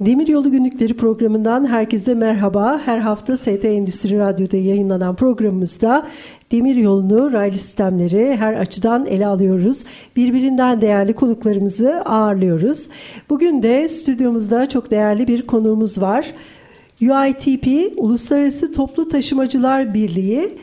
Demiryolu Günlükleri programından herkese merhaba. Her hafta ST Endüstri Radyo'da yayınlanan programımızda demiryolunu, raylı sistemleri her açıdan ele alıyoruz. Birbirinden değerli konuklarımızı ağırlıyoruz. Bugün de stüdyomuzda çok değerli bir konuğumuz var. UITP, Uluslararası Toplu Taşımacılar Birliği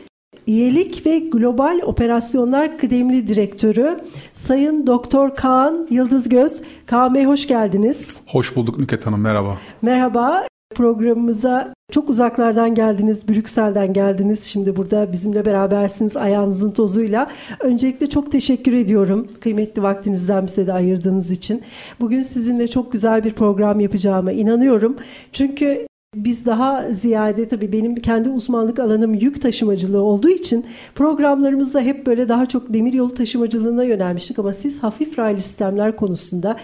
Üyelik ve Global Operasyonlar Kıdemli Direktörü Sayın Doktor Kaan Yıldızgöz. Kaan Bey hoş geldiniz. Hoş bulduk Nüket Hanım merhaba. Merhaba. Programımıza çok uzaklardan geldiniz, Brüksel'den geldiniz. Şimdi burada bizimle berabersiniz ayağınızın tozuyla. Öncelikle çok teşekkür ediyorum kıymetli vaktinizden bize de ayırdığınız için. Bugün sizinle çok güzel bir program yapacağıma inanıyorum. Çünkü biz daha ziyade tabii benim kendi uzmanlık alanım yük taşımacılığı olduğu için programlarımızda hep böyle daha çok demiryolu taşımacılığına yönelmiştik ama siz hafif raylı sistemler konusunda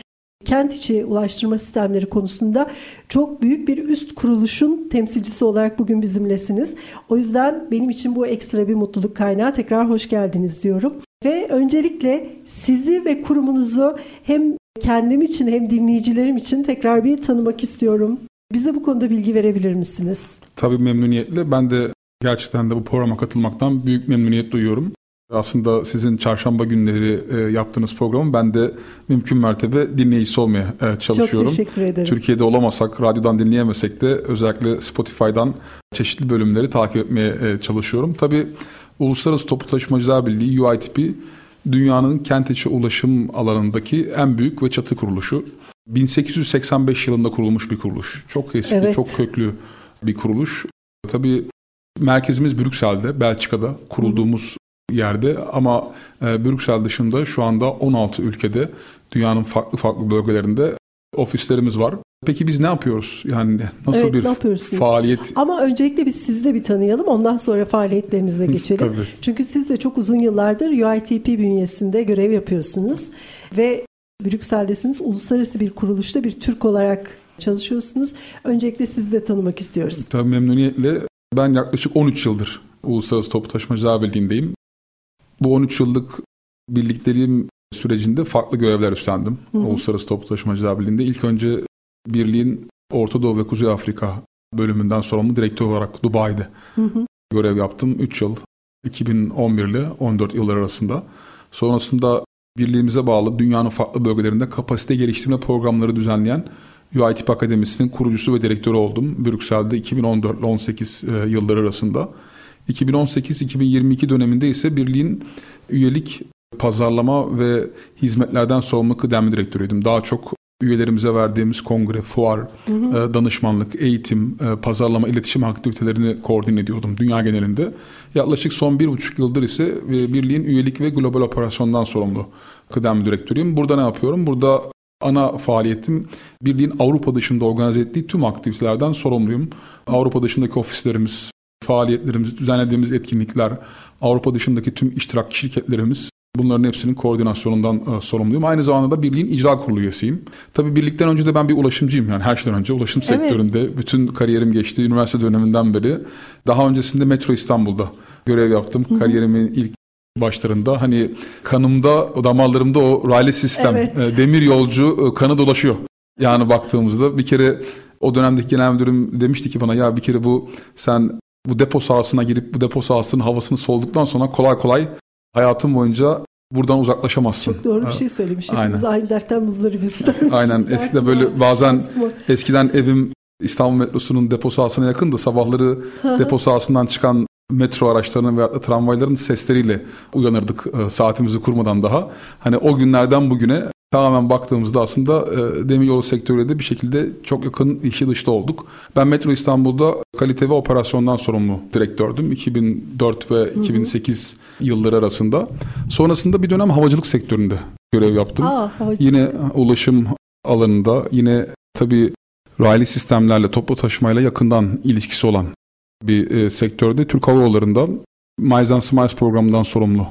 kent içi ulaştırma sistemleri konusunda çok büyük bir üst kuruluşun temsilcisi olarak bugün bizimlesiniz. O yüzden benim için bu ekstra bir mutluluk kaynağı. Tekrar hoş geldiniz diyorum. Ve öncelikle sizi ve kurumunuzu hem kendim için hem dinleyicilerim için tekrar bir tanımak istiyorum. Bize bu konuda bilgi verebilir misiniz? Tabii memnuniyetle. Ben de gerçekten de bu programa katılmaktan büyük memnuniyet duyuyorum. Aslında sizin çarşamba günleri e, yaptığınız programı ben de mümkün mertebe dinleyicisi olmaya e, çalışıyorum. Çok teşekkür ederim. Türkiye'de olamasak, radyodan dinleyemesek de özellikle Spotify'dan çeşitli bölümleri takip etmeye e, çalışıyorum. Tabii Uluslararası Toplu Taşımacılar Birliği UITP dünyanın kent içi ulaşım alanındaki en büyük ve çatı kuruluşu. 1885 yılında kurulmuş bir kuruluş. Çok eski, evet. çok köklü bir kuruluş. Tabii merkezimiz Brüksel'de, Belçika'da kurulduğumuz Hı. yerde ama e, Brüksel dışında şu anda 16 ülkede dünyanın farklı farklı bölgelerinde ofislerimiz var. Peki biz ne yapıyoruz? Yani nasıl evet, bir faaliyet? Ama öncelikle biz sizi de bir tanıyalım. Ondan sonra faaliyetlerinize geçelim. Tabii. Çünkü siz de çok uzun yıllardır UITP bünyesinde görev yapıyorsunuz ve Brüksel'desiniz. Uluslararası bir kuruluşta bir Türk olarak çalışıyorsunuz. Öncelikle sizi de tanımak istiyoruz. Tabii memnuniyetle. Ben yaklaşık 13 yıldır Uluslararası Toplu Taşımacılar Birliği'ndeyim. Bu 13 yıllık birlikteliğim sürecinde farklı görevler üstlendim. Hı hı. Uluslararası Toplu Taşımacılar Birliği'nde. İlk önce birliğin Orta Doğu ve Kuzey Afrika bölümünden sorumlu direktör olarak Dubai'de hı hı. görev yaptım. 3 yıl 2011 ile 14 yıllar arasında. Sonrasında birliğimize bağlı dünyanın farklı bölgelerinde kapasite geliştirme programları düzenleyen UITP Akademisi'nin kurucusu ve direktörü oldum. Brüksel'de 2014 ile 18 e, yılları arasında. 2018-2022 döneminde ise birliğin üyelik, pazarlama ve hizmetlerden sorumlu kıdemli direktörüydüm. Daha çok üyelerimize verdiğimiz kongre, fuar, hı hı. E, danışmanlık, eğitim, e, pazarlama, iletişim aktivitelerini koordine ediyordum dünya genelinde. Yaklaşık son bir buçuk yıldır ise e, birliğin üyelik ve global operasyondan sorumlu kıdem direktörüyüm. Burada ne yapıyorum? Burada ana faaliyetim birliğin Avrupa dışında organize ettiği tüm aktivitelerden sorumluyum. Avrupa dışındaki ofislerimiz, faaliyetlerimiz, düzenlediğimiz etkinlikler, Avrupa dışındaki tüm iştirakçı şirketlerimiz Bunların hepsinin koordinasyonundan e, sorumluyum. Aynı zamanda da birliğin icra kurulu üyesiyim. Tabii birlikten önce de ben bir ulaşımcıyım yani her şeyden önce ulaşım evet. sektöründe bütün kariyerim geçti üniversite döneminden beri. Daha öncesinde Metro İstanbul'da görev yaptım. Hı-hı. Kariyerimin ilk başlarında hani kanımda, damarlarımda o raylı sistem, evet. e, demir yolcu e, kanı dolaşıyor. Yani baktığımızda bir kere o dönemdeki genel müdürüm demişti ki bana ya bir kere bu sen bu depo sahasına girip bu depo sahasının havasını solduktan sonra kolay kolay hayatın boyunca buradan uzaklaşamazsın. Çok doğru bir şey söylemiş. Hepimiz aynı dertten muzdaribiz. Aynen. Eskiden böyle bazen eskiden evim İstanbul metrosunun depo sahasına yakındı. Sabahları depo sahasından çıkan metro araçlarının veya tramvayların sesleriyle uyanırdık e, saatimizi kurmadan daha. Hani o günlerden bugüne tamamen baktığımızda aslında e, demiryolu sektörüyle de bir şekilde çok yakın işi dışta olduk. Ben Metro İstanbul'da kalite ve operasyondan sorumlu direktördüm 2004 ve 2008 hı hı. yılları arasında. Sonrasında bir dönem havacılık sektöründe görev yaptım. Aa, yine ulaşım alanında yine tabii raylı sistemlerle toplu taşımayla yakından ilişkisi olan bir e, sektörde. Türk Hava Yolları'nda Miles and Smiles programından sorumlu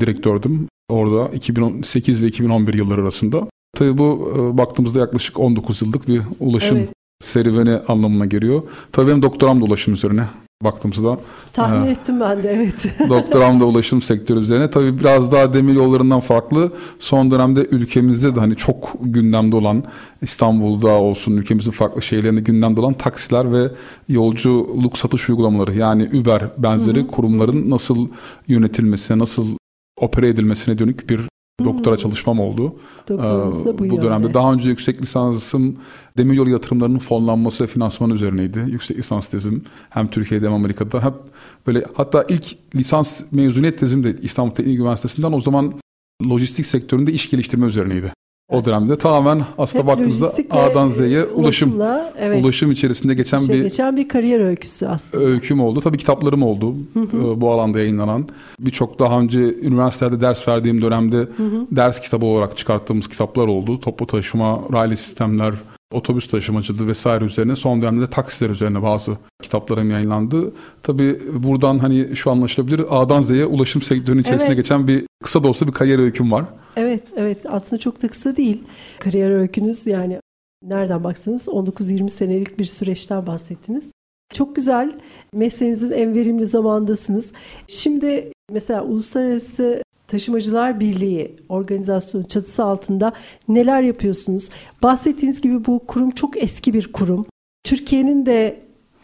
direktördüm. Orada 2008 ve 2011 yılları arasında. Tabii bu e, baktığımızda yaklaşık 19 yıllık bir ulaşım evet. serüveni anlamına geliyor. Tabii benim doktoram da ulaşım üzerine baktığımızda. Tahmin e, ettim ben de evet. doktoram da ulaşım sektörü üzerine. Tabii biraz daha demir yollarından farklı. Son dönemde ülkemizde de hani çok gündemde olan İstanbul'da olsun ülkemizin farklı şehirlerinde gündemde olan taksiler ve yolculuk satış uygulamaları yani Uber benzeri hı hı. kurumların nasıl yönetilmesine, nasıl opera edilmesine dönük bir doktora hmm. çalışmam oldu. Doktorumuz da bu, bu dönemde. Daha önce yüksek lisansım demiryolu yatırımlarının fonlanması ve finansman üzerineydi. Yüksek lisans tezim hem Türkiye'de hem Amerika'da. Hep böyle hatta ilk lisans mezuniyet tezim de İstanbul Teknik Üniversitesi'nden o zaman lojistik sektöründe iş geliştirme üzerineydi. O dönemde tamamen aslında Hep baktığınızda A'dan Z'ye ulaşım evet, ulaşım içerisinde geçen şey, bir geçen bir kariyer öyküsü aslında. Öyküm oldu. Tabii kitaplarım oldu. Hı hı. E, bu alanda yayınlanan. Birçok daha önce üniversitede ders verdiğim dönemde hı hı. ders kitabı olarak çıkarttığımız kitaplar oldu. Toplu taşıma, raylı sistemler, otobüs taşımacılığı vesaire üzerine son dönemde de taksiler üzerine bazı kitaplarım yayınlandı. Tabii buradan hani şu anlaşılabilir A'dan Z'ye ulaşım sektörünün içerisinde evet. geçen bir kısa da olsa bir kariyer öyküm var. Evet, evet aslında çok da kısa değil. Kariyer öykünüz yani nereden baksanız 19-20 senelik bir süreçten bahsettiniz. Çok güzel. Mesleğinizin en verimli zamandasınız. Şimdi mesela Uluslararası Taşımacılar Birliği organizasyonu çatısı altında neler yapıyorsunuz? Bahsettiğiniz gibi bu kurum çok eski bir kurum. Türkiye'nin de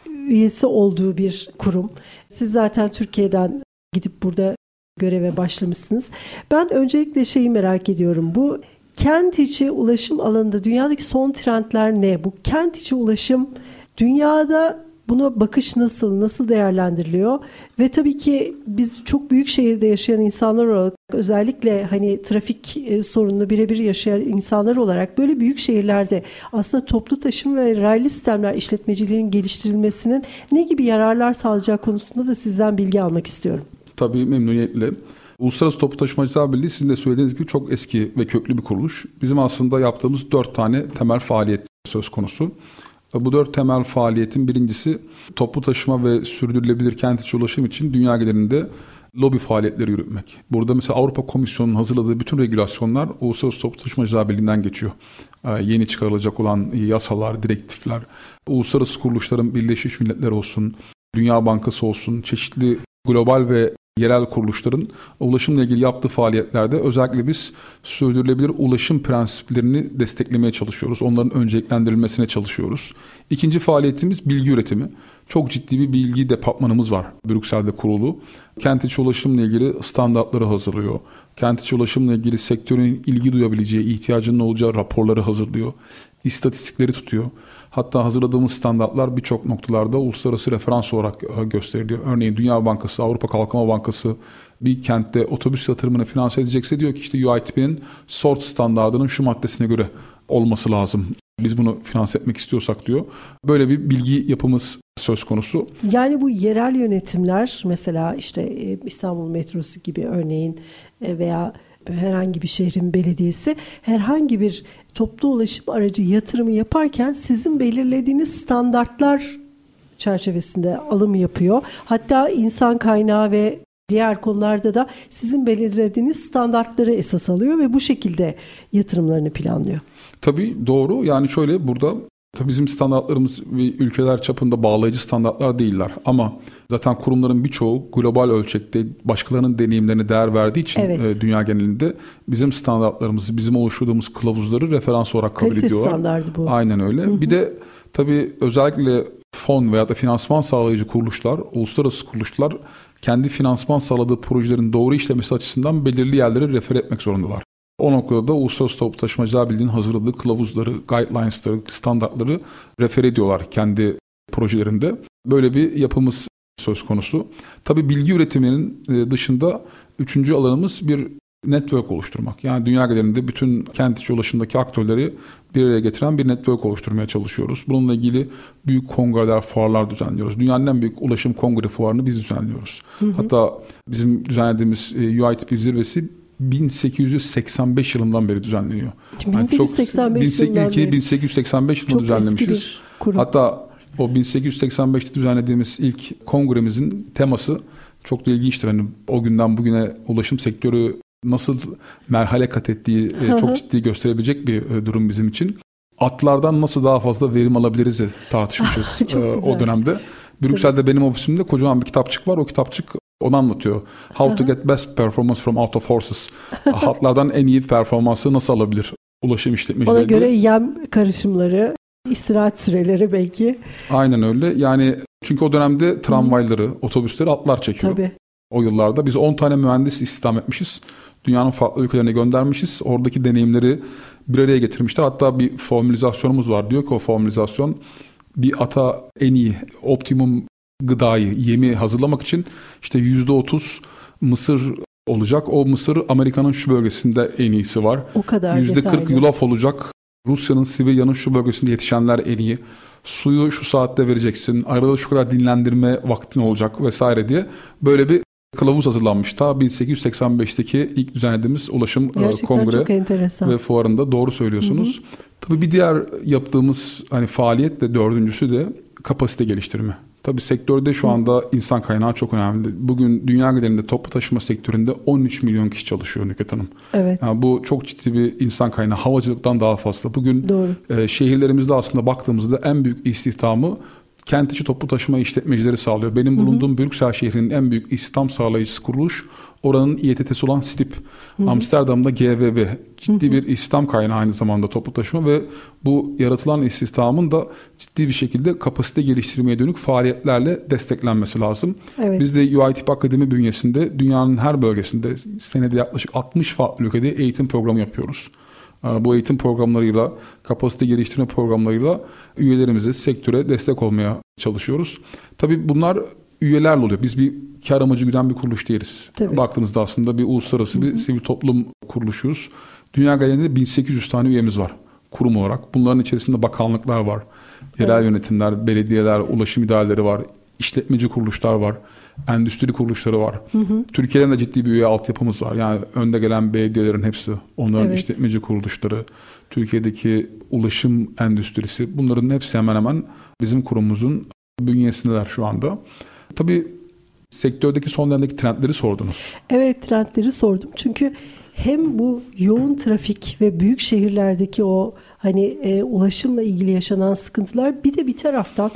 üyesi olduğu bir kurum. Siz zaten Türkiye'den gidip burada göreve başlamışsınız. Ben öncelikle şeyi merak ediyorum. Bu kent içi ulaşım alanında dünyadaki son trendler ne? Bu kent içi ulaşım dünyada buna bakış nasıl, nasıl değerlendiriliyor? Ve tabii ki biz çok büyük şehirde yaşayan insanlar olarak özellikle hani trafik e, sorununu birebir yaşayan insanlar olarak böyle büyük şehirlerde aslında toplu taşım ve raylı sistemler işletmeciliğinin geliştirilmesinin ne gibi yararlar sağlayacağı konusunda da sizden bilgi almak istiyorum. Tabii memnuniyetle. Uluslararası Toplu Taşımacılar Birliği sizin de söylediğiniz gibi çok eski ve köklü bir kuruluş. Bizim aslında yaptığımız dört tane temel faaliyet söz konusu. Bu dört temel faaliyetin birincisi toplu taşıma ve sürdürülebilir kent içi ulaşım için dünya genelinde lobi faaliyetleri yürütmek. Burada mesela Avrupa Komisyonu'nun hazırladığı bütün regülasyonlar Uluslararası Toplu Taşımacılar Birliği'nden geçiyor. Ee, yeni çıkarılacak olan yasalar, direktifler, uluslararası kuruluşların Birleşmiş Milletler olsun, Dünya Bankası olsun, çeşitli global ve yerel kuruluşların ulaşımla ilgili yaptığı faaliyetlerde özellikle biz sürdürülebilir ulaşım prensiplerini desteklemeye çalışıyoruz. Onların önceliklendirilmesine çalışıyoruz. İkinci faaliyetimiz bilgi üretimi. Çok ciddi bir bilgi departmanımız var Brüksel'de kurulu. Kent içi ulaşımla ilgili standartları hazırlıyor. Kent içi ulaşımla ilgili sektörün ilgi duyabileceği, ihtiyacının olacağı raporları hazırlıyor. İstatistikleri tutuyor. Hatta hazırladığımız standartlar birçok noktalarda uluslararası referans olarak e, gösteriliyor. Örneğin Dünya Bankası, Avrupa Kalkınma Bankası bir kentte otobüs yatırımını finanse edecekse diyor ki işte UITP'nin SORT standartının şu maddesine göre olması lazım. Biz bunu finanse etmek istiyorsak diyor. Böyle bir bilgi yapımız söz konusu. Yani bu yerel yönetimler mesela işte e, İstanbul metrosu gibi örneğin e, veya herhangi bir şehrin belediyesi herhangi bir toplu ulaşım aracı yatırımı yaparken sizin belirlediğiniz standartlar çerçevesinde alım yapıyor. Hatta insan kaynağı ve diğer konularda da sizin belirlediğiniz standartları esas alıyor ve bu şekilde yatırımlarını planlıyor. Tabii doğru. Yani şöyle burada Tabii bizim standartlarımız ülkeler çapında bağlayıcı standartlar değiller ama zaten kurumların birçoğu global ölçekte başkalarının deneyimlerine değer verdiği için evet. e, dünya genelinde bizim standartlarımızı, bizim oluşturduğumuz kılavuzları referans olarak kabul Kalite ediyorlar. standardı bu. Aynen öyle. Hı hı. Bir de tabii özellikle fon veya da finansman sağlayıcı kuruluşlar, uluslararası kuruluşlar kendi finansman sağladığı projelerin doğru işlemesi açısından belirli yerlere refer etmek zorundalar. O noktada da Uluslararası Toplu Taşımacılar Birliği'nin hazırladığı kılavuzları, guidelines'ları, standartları refer ediyorlar kendi projelerinde. Böyle bir yapımız söz konusu. Tabi bilgi üretiminin e, dışında üçüncü alanımız bir network oluşturmak. Yani dünya genelinde bütün kent içi ulaşımdaki aktörleri bir araya getiren bir network oluşturmaya çalışıyoruz. Bununla ilgili büyük kongreler, fuarlar düzenliyoruz. Dünyanın en büyük ulaşım kongre fuarını biz düzenliyoruz. Hı hı. Hatta bizim düzenlediğimiz e, UITP zirvesi 1885 yılından beri düzenleniyor. 1885 yani çok, yılından beri. 1885 yılında düzenlemişiz. Hatta O 1885'te düzenlediğimiz ilk kongremizin teması çok da ilginçtir. Hani o günden bugüne ulaşım sektörü nasıl merhale kat ettiği e, çok ciddi gösterebilecek bir e, durum bizim için. Atlardan nasıl daha fazla verim alabiliriz tartışmışız e, o dönemde. Brüksel'de benim ofisimde kocaman bir kitapçık var. O kitapçık onu anlatıyor. How to get best performance from out of horses. Atlardan en iyi performansı nasıl alabilir ulaşım işletmecileri? Ona göre yem karışımları, istirahat süreleri belki. Aynen öyle. Yani çünkü o dönemde tramvayları, otobüsleri atlar çekiyor. Tabii. O yıllarda biz 10 tane mühendis istihdam etmişiz. Dünyanın farklı ülkelerine göndermişiz. Oradaki deneyimleri bir araya getirmişler. Hatta bir formülizasyonumuz var. Diyor ki o formülizasyon bir ata en iyi optimum gıdayı, yemi hazırlamak için işte yüzde otuz mısır olacak. O mısır Amerika'nın şu bölgesinde en iyisi var. O kadar Yüzde kırk yulaf olacak. Rusya'nın Sibirya'nın şu bölgesinde yetişenler en iyi. Suyu şu saatte vereceksin. Arada şu kadar dinlendirme vaktin olacak vesaire diye. Böyle bir kılavuz hazırlanmış. Ta 1885'teki ilk düzenlediğimiz ulaşım e, Gerçekten kongre ve fuarında doğru söylüyorsunuz. Hı hı. Tabii bir diğer yaptığımız hani faaliyet de dördüncüsü de kapasite geliştirme. Tabii sektörde şu anda insan kaynağı çok önemli. Bugün dünya genelinde toplu taşıma sektöründe 13 milyon kişi çalışıyor Nüket Hanım. Evet. Yani bu çok ciddi bir insan kaynağı. Havacılıktan daha fazla. Bugün Doğru. E, şehirlerimizde aslında baktığımızda en büyük istihdamı kent içi toplu taşıma işletmecileri sağlıyor. Benim bulunduğum hı hı. Brüksel şehrinin en büyük istihdam sağlayıcısı kuruluş oranın İETT'si olan STIP. Hı hı. Amsterdam'da GVB. Ciddi hı hı. bir istihdam kaynağı aynı zamanda toplu taşıma ve bu yaratılan istihdamın da ciddi bir şekilde kapasite geliştirmeye dönük faaliyetlerle desteklenmesi lazım. Evet. Biz de UiTip Akademi bünyesinde dünyanın her bölgesinde senede yaklaşık 60 farklı ülkede eğitim programı yapıyoruz. Ee, bu eğitim programlarıyla, kapasite geliştirme programlarıyla üyelerimize, sektöre destek olmaya çalışıyoruz. Tabii bunlar üyelerle oluyor. Biz bir kar amacı güden bir kuruluş değiliz. Tabii. Baktığınızda aslında bir uluslararası bir Hı-hı. sivil toplum kuruluşuyuz. Dünya genelinde 1800 tane üyemiz var kurum olarak. Bunların içerisinde bakanlıklar var, yerel evet. yönetimler, belediyeler, ulaşım idareleri var, işletmeci kuruluşlar var, endüstri kuruluşları var. Hı hı. Türkiye'de de ciddi bir üye altyapımız var. Yani önde gelen belediyelerin hepsi, onların evet. işletmeci kuruluşları, Türkiye'deki ulaşım endüstrisi bunların hepsi hemen hemen bizim kurumumuzun bünyesindeler şu anda. Tabii sektördeki son dönemdeki trendleri sordunuz. Evet trendleri sordum. Çünkü hem bu yoğun trafik ve büyük şehirlerdeki o hani e, ulaşımla ilgili yaşanan sıkıntılar bir de bir taraftan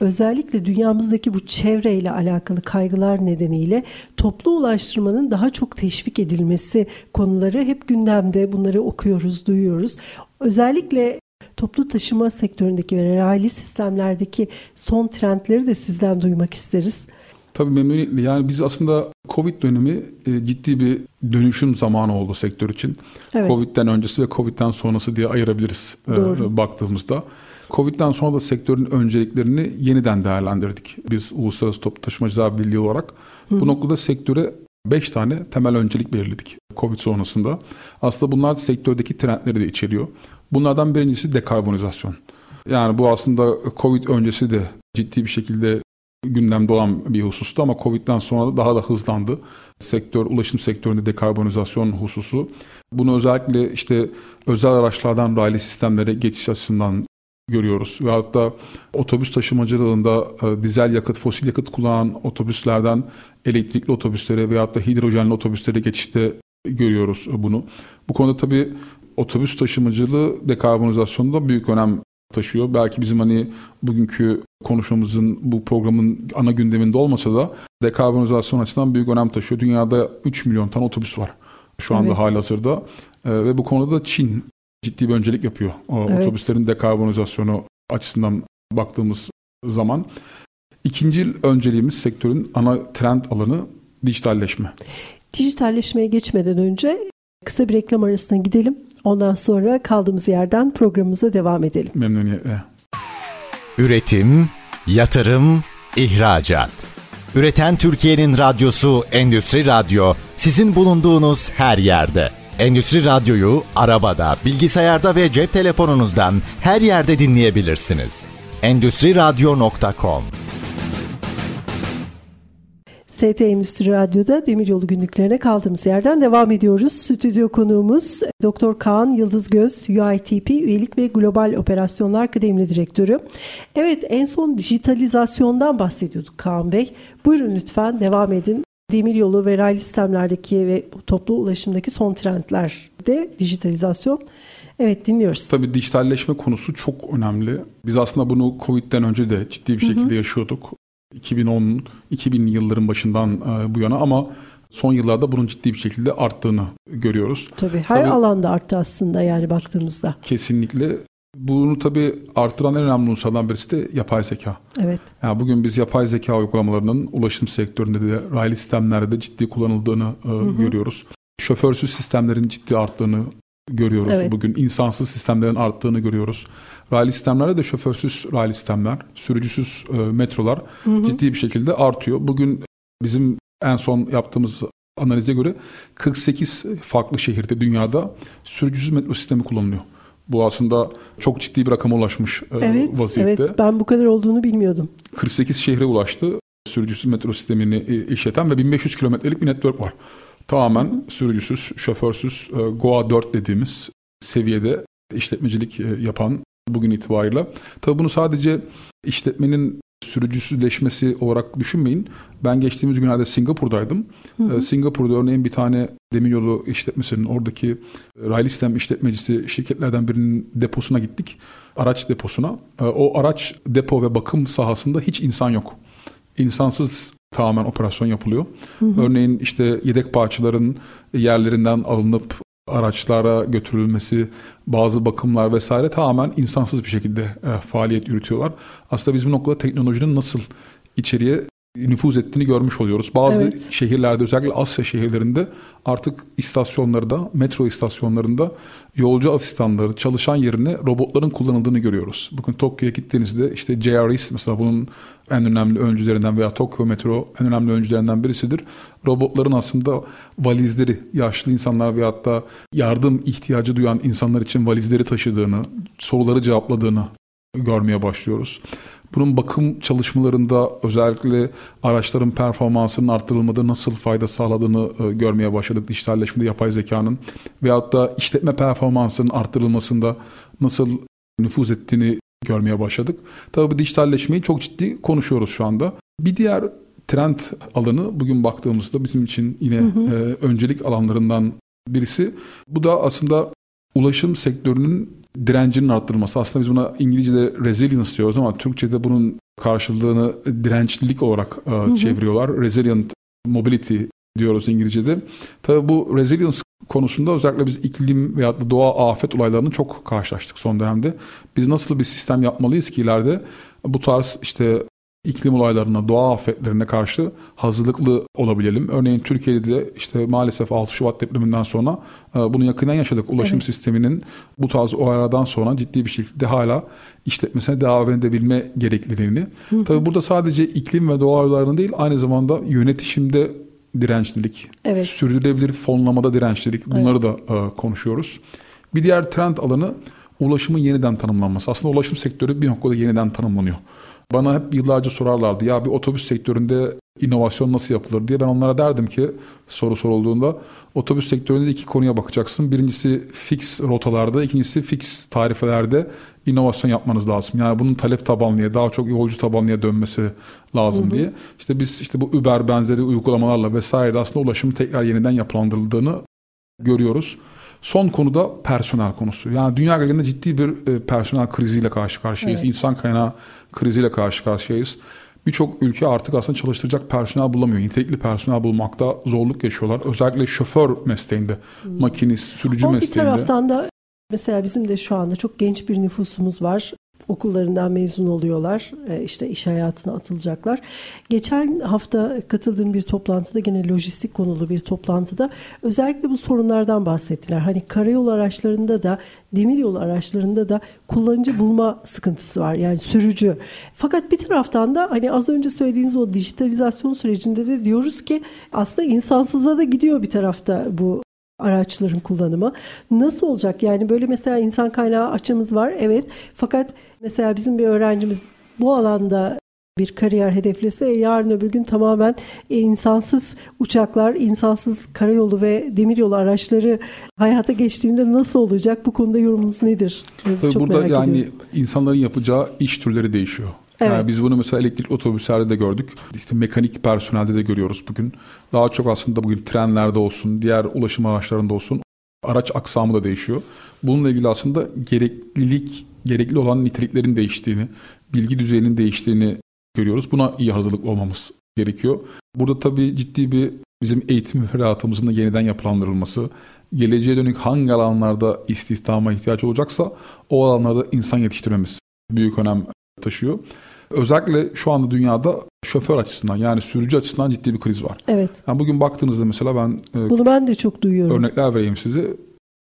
özellikle dünyamızdaki bu çevreyle alakalı kaygılar nedeniyle toplu ulaştırmanın daha çok teşvik edilmesi konuları hep gündemde. Bunları okuyoruz, duyuyoruz. Özellikle toplu taşıma sektöründeki ve raylı sistemlerdeki son trendleri de sizden duymak isteriz. Tabii memnuniyetle. Yani biz aslında Covid dönemi e, ciddi bir dönüşüm zamanı oldu sektör için. Evet. Covid'den öncesi ve Covid'den sonrası diye ayırabiliriz e, Doğru. baktığımızda. Covid'den sonra da sektörün önceliklerini yeniden değerlendirdik. Biz Uluslararası Toplu Taşımacılar Birliği olarak. Hı. Bu noktada sektöre 5 tane temel öncelik belirledik Covid sonrasında. Aslında bunlar sektördeki trendleri de içeriyor. Bunlardan birincisi dekarbonizasyon. Yani bu aslında Covid öncesi de ciddi bir şekilde gündemde olan bir husustu ama Covid'den sonra da daha da hızlandı. Sektör, ulaşım sektöründe dekarbonizasyon hususu. Bunu özellikle işte özel araçlardan raylı sistemlere geçiş açısından görüyoruz. Ve hatta otobüs taşımacılığında e, dizel yakıt, fosil yakıt kullanan otobüslerden elektrikli otobüslere veyahut da hidrojenli otobüslere geçişte görüyoruz bunu. Bu konuda tabii otobüs taşımacılığı dekarbonizasyonda büyük önem taşıyor. Belki bizim hani bugünkü konuşmamızın bu programın ana gündeminde olmasa da dekarbonizasyon açısından büyük önem taşıyor. Dünyada 3 milyon tane otobüs var şu anda evet. halihazırda. Ee, ve bu konuda da Çin ciddi bir öncelik yapıyor. O evet. Otobüslerin dekarbonizasyonu açısından baktığımız zaman. İkinci önceliğimiz sektörün ana trend alanı dijitalleşme. Dijitalleşmeye geçmeden önce kısa bir reklam arasına gidelim. Ondan sonra kaldığımız yerden programımıza devam edelim. Memnuniyetle. Üretim, yatırım, ihracat. Üreten Türkiye'nin radyosu Endüstri Radyo sizin bulunduğunuz her yerde. Endüstri Radyo'yu arabada, bilgisayarda ve cep telefonunuzdan her yerde dinleyebilirsiniz. Endüstri Radyo.com ST Endüstri Radyo'da Demiryolu günlüklerine kaldığımız yerden devam ediyoruz. Stüdyo konuğumuz Doktor Kaan Yıldız Göz, UITP Üyelik ve Global Operasyonlar Kıdemli Direktörü. Evet en son dijitalizasyondan bahsediyorduk Kaan Bey. Buyurun lütfen devam edin. Demiryolu ve raylı sistemlerdeki ve toplu ulaşımdaki son trendlerde dijitalizasyon Evet dinliyoruz. Tabii dijitalleşme konusu çok önemli. Biz aslında bunu Covid'den önce de ciddi bir şekilde hı hı. yaşıyorduk. 2010 2000 yılların başından e, bu yana ama son yıllarda bunun ciddi bir şekilde arttığını görüyoruz. Tabii her tabii, alanda arttı aslında yani baktığımızda. Kesinlikle. Bunu tabii artıran en önemli unsurlardan birisi de yapay zeka. Evet. Yani bugün biz yapay zeka uygulamalarının ulaşım sektöründe de raylı sistemlerde de ciddi kullanıldığını e, hı hı. görüyoruz. Şoförsüz sistemlerin ciddi arttığını görüyoruz. Evet. Bugün insansız sistemlerin arttığını görüyoruz. Raylı sistemlerde de şoförsüz raylı sistemler, sürücüsüz e, metrolar hı hı. ciddi bir şekilde artıyor. Bugün bizim en son yaptığımız analize göre 48 farklı şehirde dünyada sürücüsüz metro sistemi kullanılıyor. Bu aslında çok ciddi bir rakama ulaşmış e, evet, vaziyette. Evet, ben bu kadar olduğunu bilmiyordum. 48 şehre ulaştı sürücüsüz metro sistemini işleten ve 1500 kilometrelik bir network var tamamen sürücüsüz, şoförsüz e, GOA 4 dediğimiz seviyede işletmecilik e, yapan bugün itibariyle. Tabii bunu sadece işletmenin sürücüsüzleşmesi olarak düşünmeyin. Ben geçtiğimiz günlerde Singapur'daydım. Hı hı. E, Singapur'da örneğin bir tane demiryolu işletmesinin oradaki raylı sistem işletmecisi şirketlerden birinin deposuna gittik. Araç deposuna. O araç depo ve bakım sahasında hiç insan yok. İnsansız tamamen operasyon yapılıyor. Hı hı. Örneğin işte yedek parçaların yerlerinden alınıp araçlara götürülmesi, bazı bakımlar vesaire tamamen insansız bir şekilde e, faaliyet yürütüyorlar. Aslında biz bu noktada teknolojinin nasıl içeriye nüfuz ettiğini görmüş oluyoruz. Bazı evet. şehirlerde özellikle Asya şehirlerinde artık istasyonlarda, metro istasyonlarında yolcu asistanları çalışan yerine robotların kullanıldığını görüyoruz. Bugün Tokyo'ya gittiğinizde işte JRS mesela bunun en önemli öncülerinden veya Tokyo Metro en önemli öncülerinden birisidir. Robotların aslında valizleri, yaşlı insanlar veyahut da yardım ihtiyacı duyan insanlar için valizleri taşıdığını, soruları cevapladığını görmeye başlıyoruz. Bunun bakım çalışmalarında özellikle araçların performansının arttırılmada nasıl fayda sağladığını e, görmeye başladık. Dijitalleşmede yapay zekanın veyahut da işletme performansının arttırılmasında nasıl nüfuz ettiğini görmeye başladık. Tabii bu dijitalleşmeyi çok ciddi konuşuyoruz şu anda. Bir diğer trend alanı bugün baktığımızda bizim için yine hı hı. E, öncelik alanlarından birisi. Bu da aslında ulaşım sektörünün direncinin arttırılması. Aslında biz buna İngilizce'de resilience diyoruz ama Türkçe'de bunun karşılığını dirençlilik olarak e, hı hı. çeviriyorlar. Resilient mobility diyoruz İngilizce'de. Tabii bu resilience konusunda özellikle biz iklim veya da doğa afet olaylarını çok karşılaştık son dönemde. Biz nasıl bir sistem yapmalıyız ki ileride bu tarz işte iklim olaylarına, doğa afetlerine karşı hazırlıklı olabilelim. Örneğin Türkiye'de de işte maalesef 6 Şubat depreminden sonra e, bunu yakından yaşadık. Ulaşım evet. sisteminin bu tarz olaylardan sonra ciddi bir şekilde hala işletmesine devam edebilme gerekliliğini. Tabii burada sadece iklim ve doğa olaylarını değil aynı zamanda yönetişimde dirençlilik, evet. sürdürülebilir fonlamada dirençlilik bunları evet. da e, konuşuyoruz. Bir diğer trend alanı ulaşımın yeniden tanımlanması. Aslında ulaşım sektörü bir noktada yeniden tanımlanıyor. Bana hep yıllarca sorarlardı ya bir otobüs sektöründe inovasyon nasıl yapılır diye ben onlara derdim ki soru sorulduğunda otobüs sektöründe iki konuya bakacaksın. Birincisi fix rotalarda, ikincisi fix tarifelerde inovasyon yapmanız lazım. Yani bunun talep tabanlıya, daha çok yolcu tabanlıya dönmesi lazım hı hı. diye. İşte biz işte bu Uber benzeri uygulamalarla vesaire aslında ulaşımı tekrar yeniden yapılandırıldığını görüyoruz. Son konu da personel konusu. Yani dünya genelinde ciddi bir e, personel kriziyle karşı karşıyayız. Evet. İnsan kaynağı kriziyle karşı karşıyayız. Birçok ülke artık aslında çalıştıracak personel bulamıyor. Nitelikli personel bulmakta zorluk yaşıyorlar. Özellikle şoför mesleğinde, hmm. makinist, sürücü Ama mesleğinde. Bir taraftan da mesela bizim de şu anda çok genç bir nüfusumuz var okullarından mezun oluyorlar. E, işte iş hayatına atılacaklar. Geçen hafta katıldığım bir toplantıda gene lojistik konulu bir toplantıda özellikle bu sorunlardan bahsettiler. Hani karayolu araçlarında da demiryolu araçlarında da kullanıcı bulma sıkıntısı var. Yani sürücü. Fakat bir taraftan da hani az önce söylediğiniz o dijitalizasyon sürecinde de diyoruz ki aslında insansıza da gidiyor bir tarafta bu araçların kullanımı. Nasıl olacak? Yani böyle mesela insan kaynağı açımız var evet. Fakat mesela bizim bir öğrencimiz bu alanda bir kariyer hedeflese yarın öbür gün tamamen e, insansız uçaklar, insansız karayolu ve demiryolu araçları hayata geçtiğinde nasıl olacak? Bu konuda yorumunuz nedir? Tabii Çok burada merak yani ediyorum. insanların yapacağı iş türleri değişiyor. Evet. Yani biz bunu mesela elektrikli otobüslerde de gördük. İşte mekanik personelde de görüyoruz bugün. Daha çok aslında bugün trenlerde olsun, diğer ulaşım araçlarında olsun araç aksamı da değişiyor. Bununla ilgili aslında gereklilik, gerekli olan niteliklerin değiştiğini, bilgi düzeyinin değiştiğini görüyoruz. Buna iyi hazırlıklı olmamız gerekiyor. Burada tabii ciddi bir bizim eğitim müfredatımızın da yeniden yapılandırılması, geleceğe dönük hangi alanlarda istihdama ihtiyaç olacaksa o alanlarda insan yetiştirmemiz büyük önem taşıyor. Özellikle şu anda dünyada şoför açısından yani sürücü açısından ciddi bir kriz var. Evet. Yani bugün baktığınızda mesela ben e, Bunu ben de çok duyuyorum. örnekler vereyim size.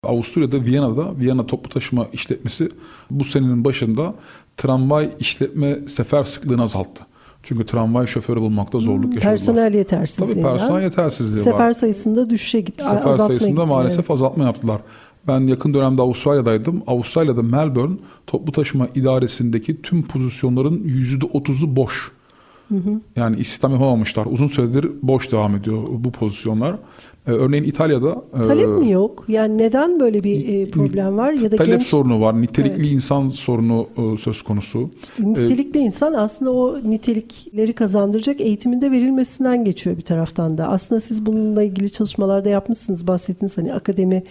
Avusturya'da Viyana'da Viyana toplu taşıma işletmesi bu senenin başında tramvay işletme sefer sıklığını azalttı. Çünkü tramvay şoförü bulmakta zorluk yaşadılar. Hmm, Personel yetersizliği. Tabii personel yetersizliği Sefer var. sayısında düşüşe gitti. Sefer sayısında gitti, maalesef evet. azaltma yaptılar. Ben yakın dönemde Avustralya'daydım. Avustralya'da Melbourne toplu taşıma idaresindeki tüm pozisyonların %30'u boş. Yani istihdam yapamamışlar. Uzun süredir boş devam ediyor bu pozisyonlar. Ee, örneğin İtalya'da e, Talep mi yok? Yani neden böyle bir e, problem var? Ya da talep genç sorunu var. Nitelikli insan sorunu e, söz konusu. nitelikli insan aslında o nitelikleri kazandıracak eğitiminde verilmesinden geçiyor bir taraftan da. Aslında siz bununla ilgili çalışmalarda yapmışsınız. Bahsettiniz hani akademi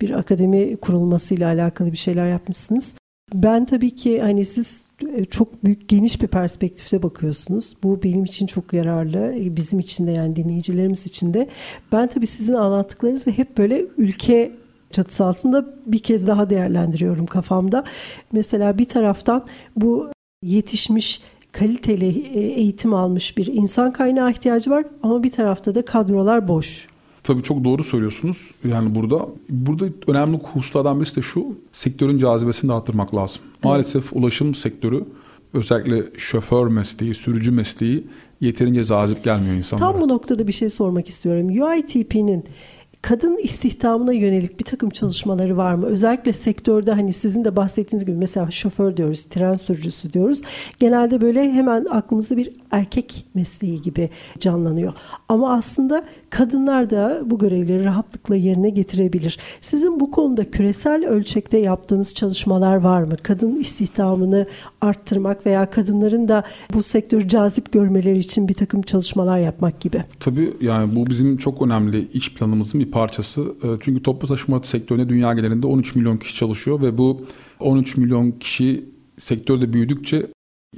bir akademi kurulmasıyla alakalı bir şeyler yapmışsınız. Ben tabii ki hani siz e, çok büyük geniş bir perspektifte bakıyorsunuz. Bu benim için çok yararlı. E, Bizim için de yani dinleyicilerimiz için de. Ben tabii sizin anlattıklarınızı hep böyle ülke çatısı altında bir kez daha değerlendiriyorum kafamda. Mesela bir taraftan bu yetişmiş kaliteli e, eğitim almış bir insan kaynağı ihtiyacı var ama bir tarafta da kadrolar boş. Tabii çok doğru söylüyorsunuz. Yani burada burada önemli hususlardan birisi de şu sektörün cazibesini de arttırmak lazım. Maalesef ulaşım sektörü özellikle şoför mesleği, sürücü mesleği yeterince cazip gelmiyor insanlara. Tam bu noktada bir şey sormak istiyorum. UITP'nin kadın istihdamına yönelik bir takım çalışmaları var mı? Özellikle sektörde hani sizin de bahsettiğiniz gibi mesela şoför diyoruz, tren sürücüsü diyoruz. Genelde böyle hemen aklımızda bir erkek mesleği gibi canlanıyor. Ama aslında kadınlar da bu görevleri rahatlıkla yerine getirebilir. Sizin bu konuda küresel ölçekte yaptığınız çalışmalar var mı? Kadın istihdamını arttırmak veya kadınların da bu sektörü cazip görmeleri için bir takım çalışmalar yapmak gibi. Tabii yani bu bizim çok önemli iş planımızın bir parçası. E, Çünkü toplu taşıma sektöründe dünya genelinde 13 milyon kişi çalışıyor ve bu 13 milyon kişi sektörde büyüdükçe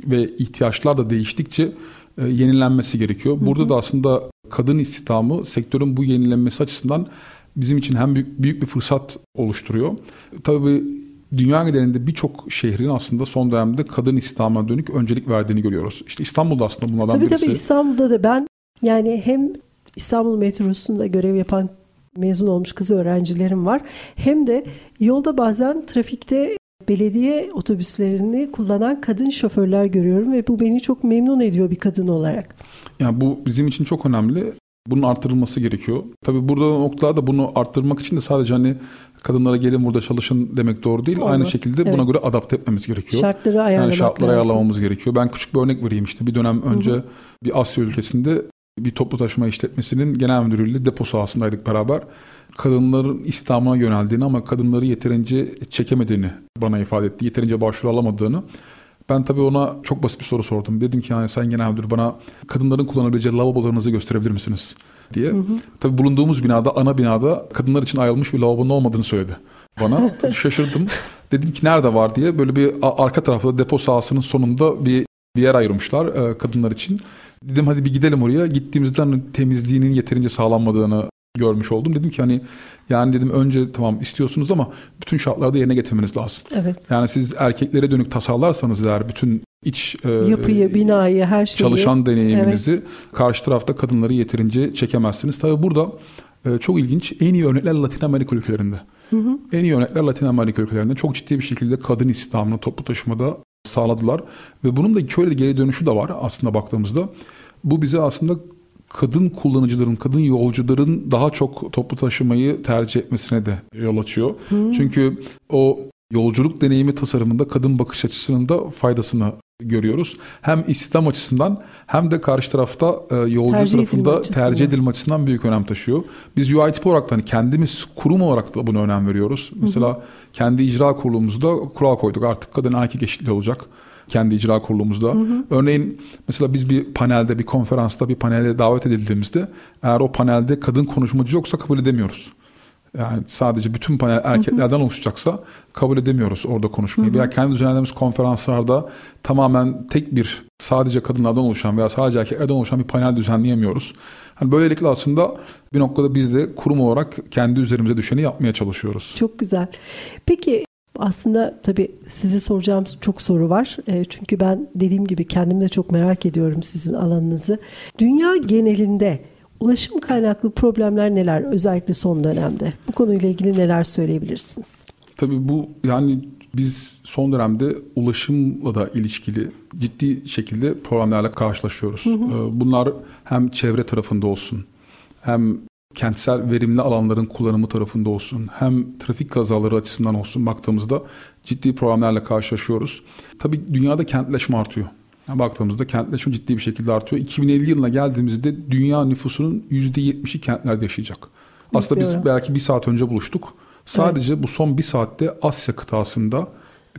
ve ihtiyaçlar da değiştikçe e, yenilenmesi gerekiyor. Burada da aslında kadın istihdamı sektörün bu yenilenmesi açısından bizim için hem büyük, büyük bir fırsat oluşturuyor. Tabii dünya genelinde birçok şehrin aslında son dönemde kadın istihdamına dönük öncelik verdiğini görüyoruz. İşte İstanbul'da aslında bunlardan Tabii birisi. tabii İstanbul'da da ben yani hem İstanbul metrosunda görev yapan mezun olmuş kız öğrencilerim var. Hem de yolda bazen trafikte belediye otobüslerini kullanan kadın şoförler görüyorum ve bu beni çok memnun ediyor bir kadın olarak. Yani bu bizim için çok önemli. Bunun artırılması gerekiyor. Tabii burada noktalarda bunu arttırmak için de sadece hani kadınlara gelin burada çalışın demek doğru değil. Olmaz. Aynı şekilde buna Evet. göre adapte etmemiz gerekiyor. Şartları ayarlamak yani şartları lazım. ayarlamamız gerekiyor. Ben küçük bir örnek vereyim işte. Bir dönem önce bir Asya ülkesinde bir toplu taşıma işletmesinin genel müdürüyle depo sahasındaydık beraber. Kadınların İslam'a yöneldiğini ama kadınları yeterince çekemediğini bana ifade etti. Yeterince başvuru alamadığını. Ben tabii ona çok basit bir soru sordum. Dedim ki yani sayın genel müdür bana kadınların kullanabileceği lavabolarınızı gösterebilir misiniz? diye. Tabii bulunduğumuz binada ana binada kadınlar için ayrılmış bir lavabonun olmadığını söyledi bana. Şaşırdım. Dedim ki nerede var diye böyle bir arka tarafta depo sahasının sonunda bir bir yer ayırmışlar e, kadınlar için. Dedim hadi bir gidelim oraya. Gittiğimizde hani temizliğinin yeterince sağlanmadığını görmüş oldum. Dedim ki hani yani dedim önce tamam istiyorsunuz ama bütün şartlarda yerine getirmeniz lazım. Evet. Yani siz erkeklere dönük tasarlarsanız eğer bütün iç e, Yapıyı, binayı, her şeyi. çalışan deneyiminizi karşı tarafta kadınları yeterince çekemezsiniz. Tabii burada e, çok ilginç en iyi örnekler Latin Amerika ülkelerinde. En iyi örnekler Latin Amerika ülkelerinde çok ciddi bir şekilde kadın istihdamını toplu taşımada sağladılar. Ve bunun da şöyle geri dönüşü de var aslında baktığımızda. Bu bize aslında kadın kullanıcıların, kadın yolcuların daha çok toplu taşımayı tercih etmesine de yol açıyor. Çünkü o yolculuk deneyimi tasarımında kadın bakış açısının da faydasını görüyoruz. Hem istihdam açısından hem de karşı tarafta e, yolcu Tercih edilme tarafında açısından. tercih edilme açısından büyük önem taşıyor. Biz UITP olarak da hani kendimiz kurum olarak da buna önem veriyoruz. Mesela kendi icra kurulumuzda kural koyduk. Artık kadın erkek eşitliği olacak kendi icra kurulumuzda. Örneğin mesela biz bir panelde, bir konferansta, bir panele davet edildiğimizde eğer o panelde kadın konuşmacı yoksa kabul edemiyoruz. Yani sadece bütün panel erkeklerden oluşacaksa kabul edemiyoruz orada konuşmayı. Veya kendi düzenlediğimiz konferanslarda tamamen tek bir sadece kadınlardan oluşan veya sadece erkeklerden oluşan bir panel düzenleyemiyoruz. Hani böylelikle aslında bir noktada biz de kurum olarak kendi üzerimize düşeni yapmaya çalışıyoruz. Çok güzel. Peki aslında tabii size soracağım çok soru var. E, çünkü ben dediğim gibi kendim de çok merak ediyorum sizin alanınızı. Dünya genelinde ulaşım kaynaklı problemler neler özellikle son dönemde? Bu konuyla ilgili neler söyleyebilirsiniz? Tabii bu yani biz son dönemde ulaşımla da ilişkili ciddi şekilde problemlerle karşılaşıyoruz. Ee, Bunlar hem çevre tarafında olsun hem kentsel verimli alanların kullanımı tarafında olsun hem trafik kazaları açısından olsun baktığımızda ciddi problemlerle karşılaşıyoruz. Tabii dünyada kentleşme artıyor. Yani baktığımızda kentleşme ciddi bir şekilde artıyor. 2050 yılına geldiğimizde dünya nüfusunun %70'i kentlerde yaşayacak. Aslında biz belki bir saat önce buluştuk. Sadece bu son bir saatte Asya kıtasında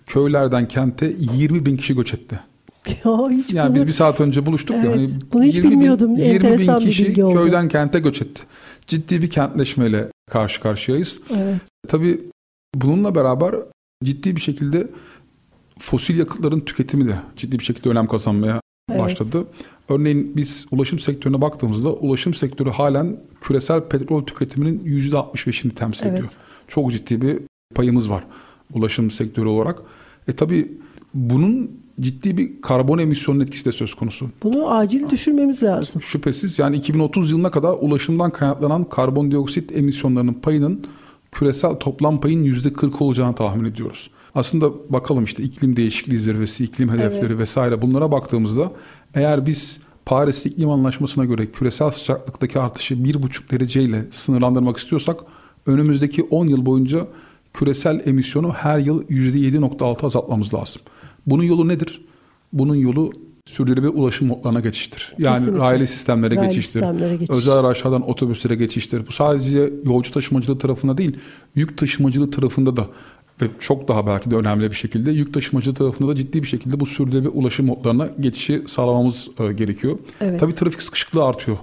köylerden kente 20 bin kişi göç etti. Ya hiç Yani bunu- biz bir saat önce buluştuk Evet, ya. Hani bunu hiç 20 bin- bilmiyordum. 20 Enteresan bin bir kişi oldu. köyden kente göç etti. Ciddi bir kentleşmeyle karşı karşıyayız. Evet. Tabii bununla beraber ciddi bir şekilde fosil yakıtların tüketimi de ciddi bir şekilde önem kazanmaya Evet. başladı. Örneğin biz ulaşım sektörüne baktığımızda ulaşım sektörü halen küresel petrol tüketiminin %65'ini temsil Evet. ediyor. Çok ciddi bir payımız var ulaşım sektörü olarak. E tabii bunun ciddi bir karbon emisyonunun etkisi de söz konusu. Bunu acil düşürmemiz lazım. Şüphesiz yani 2030 yılına kadar ulaşımdan kaynaklanan karbondioksit emisyonlarının payının küresel toplam payın %40 olacağını tahmin ediyoruz. Aslında bakalım işte iklim değişikliği zirvesi, iklim hedefleri Evet. vesaire bunlara baktığımızda eğer biz Paris İklim Anlaşması'na göre küresel sıcaklıktaki artışı 1,5 dereceyle sınırlandırmak istiyorsak önümüzdeki 10 yıl boyunca küresel emisyonu her yıl %7.6 azaltmamız lazım. Bunun yolu nedir? Bunun yolu sürdürülebilir ulaşım modlarına geçiştir. Yani Kesinlikle. raylı sistemlere Raylı geçiştir. sistemlere geçiş. Özel araçlardan otobüslere geçiştir. Bu sadece yolcu taşımacılığı tarafında değil, yük taşımacılığı tarafında da ve çok daha belki de önemli bir şekilde yük taşımacılığı tarafında da ciddi bir şekilde bu sürdürülebilir ulaşım modlarına geçişi sağlamamız e, gerekiyor. Evet. Tabii trafik sıkışıklığı artıyor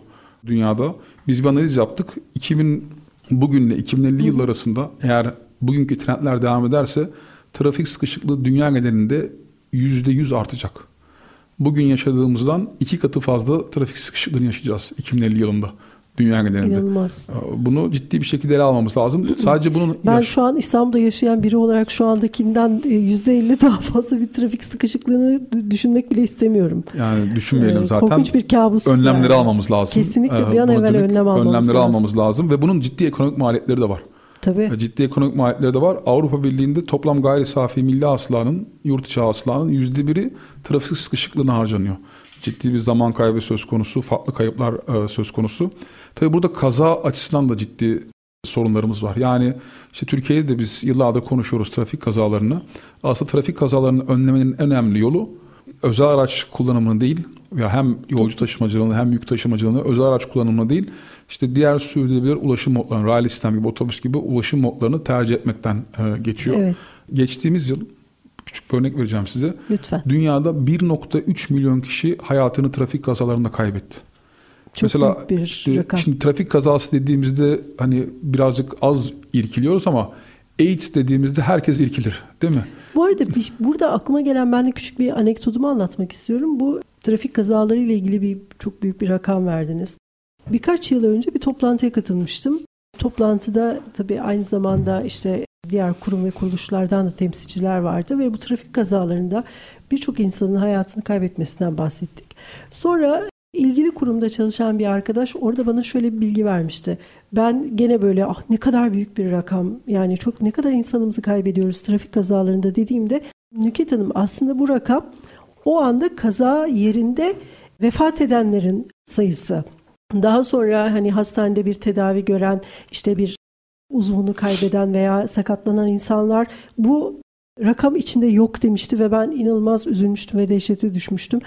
dünyada. Biz bir analiz yaptık. 2000 bugünle 2050 yıl arasında eğer bugünkü trendler devam ederse trafik sıkışıklığı dünya genelinde %100 artacak. Bugün yaşadığımızdan iki katı fazla trafik sıkışıklığını yaşayacağız 2050 yılında dünya genelinde. İnanılmaz. Bunu ciddi bir şekilde ele almamız lazım. Sadece bunun Ben yaş- şu an İstanbul'da yaşayan biri olarak şu andakinden e, %50 daha fazla bir trafik sıkışıklığını düşünmek bile istemiyorum. yani düşünmeyelim Ee, zaten. Korkunç bir kabus. önlemleri yani. almamız lazım. Kesinlikle bir Ee, an buna evvel önlem almamız önlemleri lazım. almamız lazım ve bunun ciddi ekonomik maliyetleri de var. Tabii. Ciddi ekonomik maliyetleri de var. Avrupa Birliği'nde toplam gayri safi milli hasılanın, yurt içi hasılanın yüzde biri trafik sıkışıklığına harcanıyor. Ciddi bir zaman kaybı söz konusu, farklı kayıplar e, söz konusu. Tabii burada kaza açısından da ciddi sorunlarımız var. Yani işte Türkiye'de de biz yıllardır konuşuyoruz trafik kazalarını. Aslında trafik kazalarını önlemenin en önemli yolu özel araç kullanımını değil ya hem yolcu taşımacılığını hem yük taşımacılığını özel araç kullanımını değil işte diğer sürdürülebilir ulaşım modlarını, raylı sistem gibi otobüs gibi ulaşım modlarını tercih etmekten e, geçiyor. Evet. Geçtiğimiz yıl küçük bir örnek vereceğim size. Lütfen. Dünyada 1.3 milyon kişi hayatını trafik kazalarında kaybetti. Çok Mesela bir işte rakam. şimdi trafik kazası dediğimizde hani birazcık az irkiliyoruz ama AIDS dediğimizde herkes irkilir, değil mi? Bu arada bir, burada aklıma gelen ben de küçük bir anekdotumu anlatmak istiyorum. Bu trafik kazaları ile ilgili bir çok büyük bir rakam verdiniz. Birkaç yıl önce bir toplantıya katılmıştım. Toplantıda tabii aynı zamanda işte diğer kurum ve kuruluşlardan da temsilciler vardı ve bu trafik kazalarında birçok insanın hayatını kaybetmesinden bahsettik. Sonra ilgili kurumda çalışan bir arkadaş orada bana şöyle bir bilgi vermişti. Ben gene böyle ah ne kadar büyük bir rakam yani çok ne kadar insanımızı kaybediyoruz trafik kazalarında dediğimde Nüket Hanım aslında bu rakam o anda kaza yerinde vefat edenlerin sayısı. Daha sonra hani hastanede bir tedavi gören işte bir uzvunu kaybeden veya sakatlanan insanlar bu rakam içinde yok demişti ve ben inanılmaz üzülmüştüm ve dehşete düşmüştüm.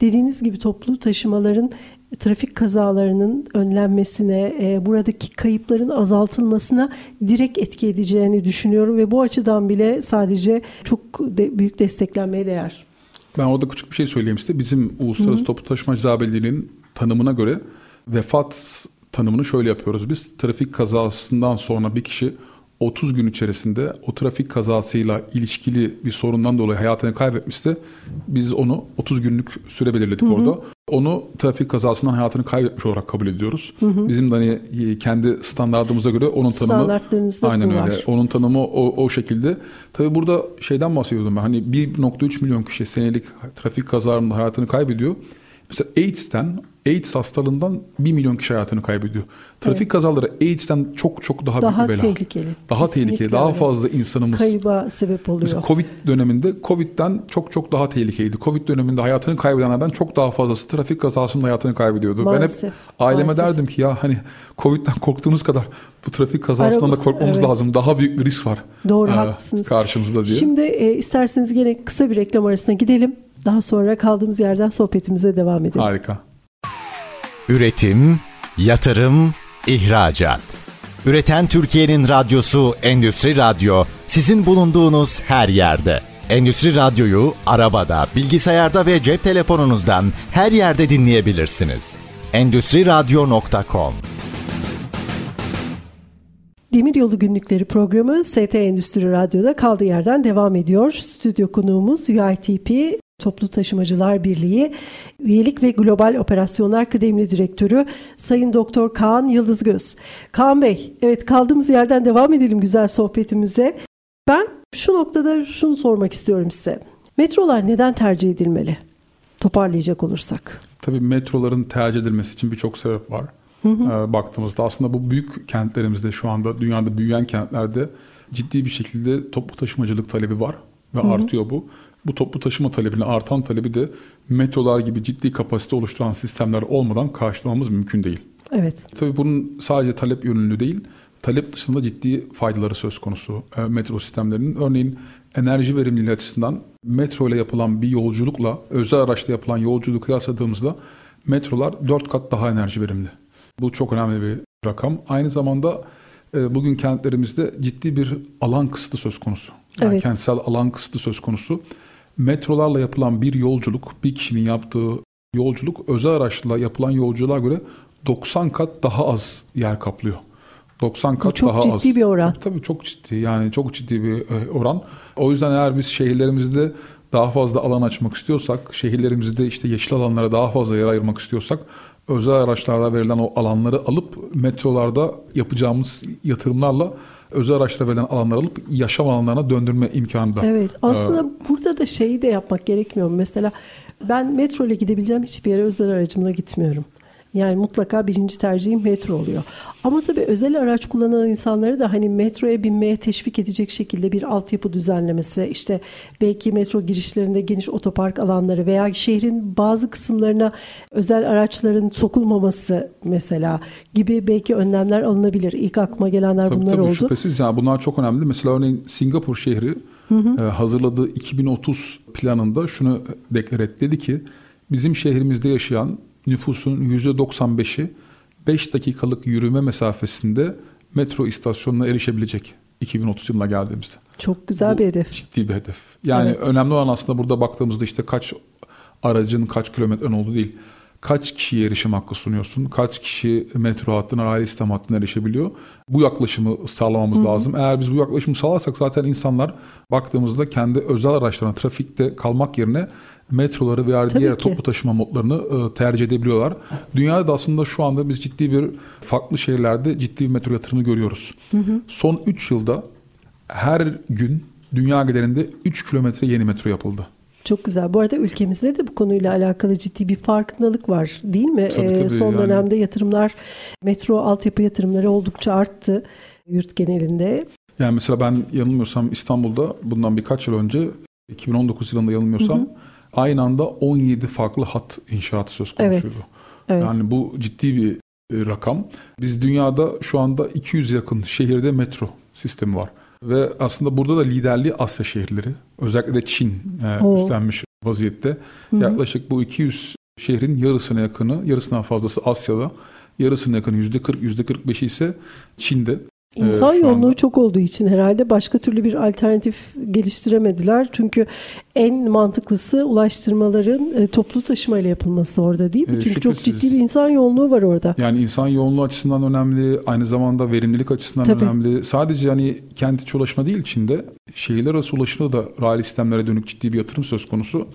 Dediğiniz gibi toplu taşımaların trafik kazalarının önlenmesine, e, buradaki kayıpların azaltılmasına direkt etki edeceğini düşünüyorum ve bu açıdan bile sadece çok de, büyük desteklenmeye değer. Ben orada küçük bir şey söyleyeyim size. Bizim Uluslararası Toplu Taşımacı Birliği'nin tanımına göre vefat tanımını şöyle yapıyoruz biz. Trafik kazasından sonra bir kişi 30 gün içerisinde o trafik kazasıyla ilişkili bir sorundan dolayı hayatını kaybetmişse biz onu 30 günlük süre belirledik hı hı. orada. Onu trafik kazasından hayatını kaybetmiş olarak kabul ediyoruz. Hı hı. Bizim de hani e, kendi standartımıza göre onun tanımı aynen öyle. Var. Onun tanımı o, o şekilde. Tabii burada şeyden bahsediyordum ben. Hani 1.3 milyon kişi senelik trafik kazalarında hayatını kaybediyor. Mesela AIDS'ten, AIDS hastalığından 1 milyon kişi hayatını kaybediyor. Trafik evet. kazaları AIDS'ten çok çok daha, daha büyük bela. Tehlikeli. Daha Kesinlikle tehlikeli. Daha fazla insanımız. Kayıba sebep oluyor. Mesela Covid döneminde Covid'den çok çok daha tehlikeliydi. Covid döneminde hayatını kaybedenlerden çok daha fazlası trafik kazasında hayatını kaybediyordu. Maalesef. Ben hep aileme Maalesef. derdim ki ya hani Covid'den korktuğunuz kadar bu trafik kazasından Araba, da korkmamız evet. lazım. Daha büyük bir risk var. Doğru ee, haklısınız. Karşımızda diye. Şimdi e, isterseniz gene kısa bir reklam arasına gidelim. Daha sonra kaldığımız yerden sohbetimize devam edelim. Harika. Üretim, yatırım, ihracat. Üreten Türkiye'nin radyosu Endüstri Radyo sizin bulunduğunuz her yerde. Endüstri Radyo'yu arabada, bilgisayarda ve cep telefonunuzdan her yerde dinleyebilirsiniz. Endüstri Radyo.com Demiryolu Günlükleri programı ST Endüstri Radyo'da kaldığı yerden devam ediyor. Stüdyo konuğumuz UITP Toplu Taşımacılar Birliği Üyelik ve Global Operasyonlar Kıdemli Direktörü Sayın Doktor Kaan Yıldızgöz. Kaan Bey, evet kaldığımız yerden devam edelim güzel sohbetimize. Ben şu noktada şunu sormak istiyorum size. Metrolar neden tercih edilmeli? Toparlayacak olursak. Tabii metroların tercih edilmesi için birçok sebep var. Hı hı. Ee, baktığımızda aslında bu büyük kentlerimizde şu anda dünyada büyüyen kentlerde ciddi bir şekilde toplu taşımacılık talebi var ve hı hı. artıyor bu. Bu toplu taşıma talebini artan talebi de metrolar gibi ciddi kapasite oluşturan sistemler olmadan karşılamamız mümkün değil. Evet. Tabii bunun sadece talep yönlü değil, talep dışında ciddi faydaları söz konusu e, metro sistemlerinin. Örneğin enerji verimliliği açısından metro ile yapılan bir yolculukla özel araçla yapılan yolculuğu kıyasladığımızda metrolar 4 kat daha enerji verimli. Bu çok önemli bir rakam. Aynı zamanda e, bugün kentlerimizde ciddi bir alan kısıtı söz konusu. Yani evet. kentsel alan kısıtı söz konusu metrolarla yapılan bir yolculuk, bir kişinin yaptığı yolculuk özel araçla yapılan yolculuğa göre 90 kat daha az yer kaplıyor. 90 kat Bu çok daha az. Çok ciddi bir oran. Çok, tabii çok ciddi yani çok ciddi bir e, oran. O yüzden eğer biz şehirlerimizde daha fazla alan açmak istiyorsak, şehirlerimizde işte yeşil alanlara daha fazla yer ayırmak istiyorsak özel araçlarda verilen o alanları alıp metrolarda yapacağımız yatırımlarla özel araçlara verilen alanlar alıp yaşam alanlarına döndürme imkanı da. Evet aslında ee, burada da şeyi de yapmak gerekmiyor. Mesela ben metro ile gidebileceğim hiçbir yere özel aracımla gitmiyorum. Yani mutlaka birinci tercihim metro oluyor. Ama tabii özel araç kullanan insanları da hani metroya binmeye teşvik edecek şekilde bir altyapı düzenlemesi, işte belki metro girişlerinde geniş otopark alanları veya şehrin bazı kısımlarına özel araçların sokulmaması mesela gibi belki önlemler alınabilir. İlk aklıma gelenler tabii, bunlar tabii, oldu. Şüphesiz yani bunlar çok önemli. Mesela örneğin Singapur şehri hı hı. E, hazırladığı 2030 planında şunu deklar etti. Dedi ki bizim şehrimizde yaşayan nüfusun %95'i 5 dakikalık yürüme mesafesinde metro istasyonuna erişebilecek 2030 yılına geldiğimizde. Çok güzel Bu bir hedef. Ciddi bir hedef. Yani evet. önemli olan aslında burada baktığımızda işte kaç aracın kaç kilometren olduğu değil. Kaç kişiye erişim hakkı sunuyorsun? Kaç kişi metro hattına, raylı sistem hattına erişebiliyor? Bu yaklaşımı sağlamamız Hı-hı. lazım. Eğer biz bu yaklaşımı sağlarsak zaten insanlar baktığımızda kendi özel araçlarına trafikte kalmak yerine metroları veya Tabii diğer ki. toplu taşıma modlarını e, tercih edebiliyorlar. Dünyada da aslında şu anda biz ciddi bir farklı şehirlerde ciddi bir metro yatırımı görüyoruz. Hı hı. Son 3 yılda her gün dünya genelinde 3 kilometre yeni metro yapıldı. Çok güzel. Bu arada ülkemizde de bu konuyla alakalı ciddi bir farkındalık var değil mi? Tabii, tabii, ee, son yani. dönemde yatırımlar, metro altyapı yatırımları oldukça arttı yurt genelinde. Yani mesela ben yanılmıyorsam İstanbul'da bundan birkaç yıl önce 2019 yılında yanılmıyorsam hı hı aynı anda 17 farklı hat inşaatı söz konusuydu. Evet. Evet. Yani bu ciddi bir e, rakam. Biz dünyada şu anda 200 yakın şehirde metro sistemi var. Ve aslında burada da liderliği Asya şehirleri. Özellikle de Çin e, Oo. üstlenmiş vaziyette. Yaklaşık bu 200 şehrin yarısına yakını, yarısından fazlası Asya'da. Yarısına yakını %40, %45'i ise Çin'de. İnsan şu yoğunluğu anda. çok olduğu için herhalde başka türlü bir alternatif geliştiremediler. Çünkü en mantıklısı ulaştırmaların e, toplu taşımayla yapılması orada değil mi? Ee, Çünkü çok şüphesiz. ciddi bir insan yoğunluğu var orada. Yani insan yoğunluğu açısından önemli, aynı zamanda verimlilik açısından Tabii. önemli. Sadece hani kent içi ulaşma değil Çin'de, şehirler arası ulaşımda da raylı sistemlere dönük ciddi bir yatırım söz konusu.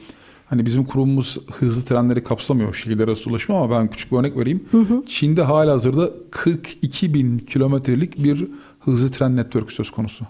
Hani bizim kurumumuz hızlı trenleri kapsamıyor şehirler arası ulaşımı ama ben küçük bir örnek vereyim. Çin'de hala hazırda 42 bin kilometrelik bir hızlı tren network söz konusu.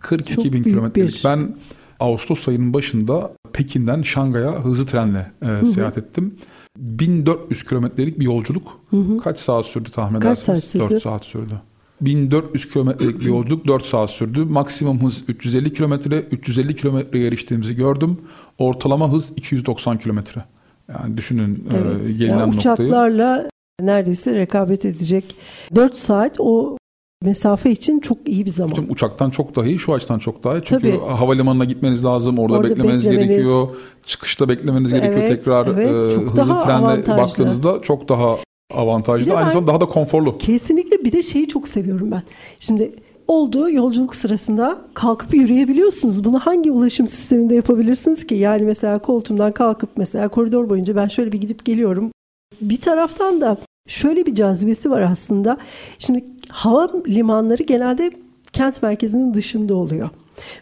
42 Çok bin kilometrelik. bir- Ben Ağustos ayının başında Pekin'den Şangay'a hızlı trenle e, seyahat ettim. 1400 kilometrelik bir yolculuk. Kaç saat sürdü tahmin Kaç edersiniz? saat sürdü? 4 saat sürdü. 1400 kilometrelik bir yolculuk 4 saat sürdü. Maksimum hız 350 kilometre. 350 kilometreye eriştiğimizi gördüm. Ortalama hız 290 kilometre. Yani düşünün e, Evet. gelinen Yani noktayı. uçaklarla neredeyse rekabet edecek 4 saat o mesafe için çok iyi bir zaman. Tüm uçaktan çok daha iyi, şu açıdan çok daha iyi. Çünkü Tabii. havalimanına gitmeniz lazım, orada, Orada beklemeniz beklemeniz. gerekiyor. Çıkışta beklemeniz gerekiyor Evet, tekrar. evet. e, Çok hızlı daha trenle avantajlı. baktığınızda çok daha avantajlı. Aynı ben- zamanda daha da konforlu. Kesinlikle bir de şeyi çok seviyorum ben. Şimdi oldu yolculuk sırasında kalkıp yürüyebiliyorsunuz. Bunu hangi ulaşım sisteminde yapabilirsiniz ki? Yani mesela koltuğumdan kalkıp mesela koridor boyunca ben şöyle bir gidip geliyorum. Bir taraftan da şöyle bir cazibesi var aslında. Şimdi hava limanları genelde kent merkezinin dışında oluyor.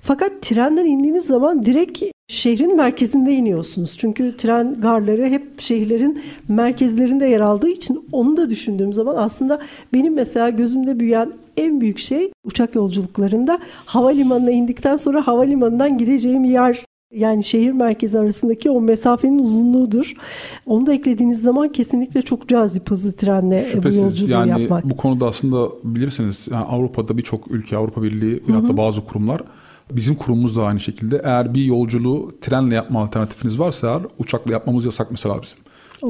Fakat trenden indiğiniz zaman direkt şehrin merkezinde iniyorsunuz. Çünkü tren garları hep şehirlerin merkezlerinde yer aldığı için onu da düşündüğüm zaman aslında benim mesela gözümde büyüyen en büyük şey uçak yolculuklarında havalimanına indikten sonra havalimanından gideceğim yer yani şehir merkezi arasındaki o mesafenin uzunluğudur. Onu da eklediğiniz zaman kesinlikle çok cazip hızlı trenle bu Şüphesiz yolculuğu yani yapmak. bu konuda aslında bilirsiniz yani Avrupa'da birçok ülke Avrupa Birliği ve hatta bazı kurumlar bizim kurumumuz da aynı şekilde eğer bir yolculuğu trenle yapma alternatifiniz varsa eğer uçakla yapmamız yasak mesela bizim.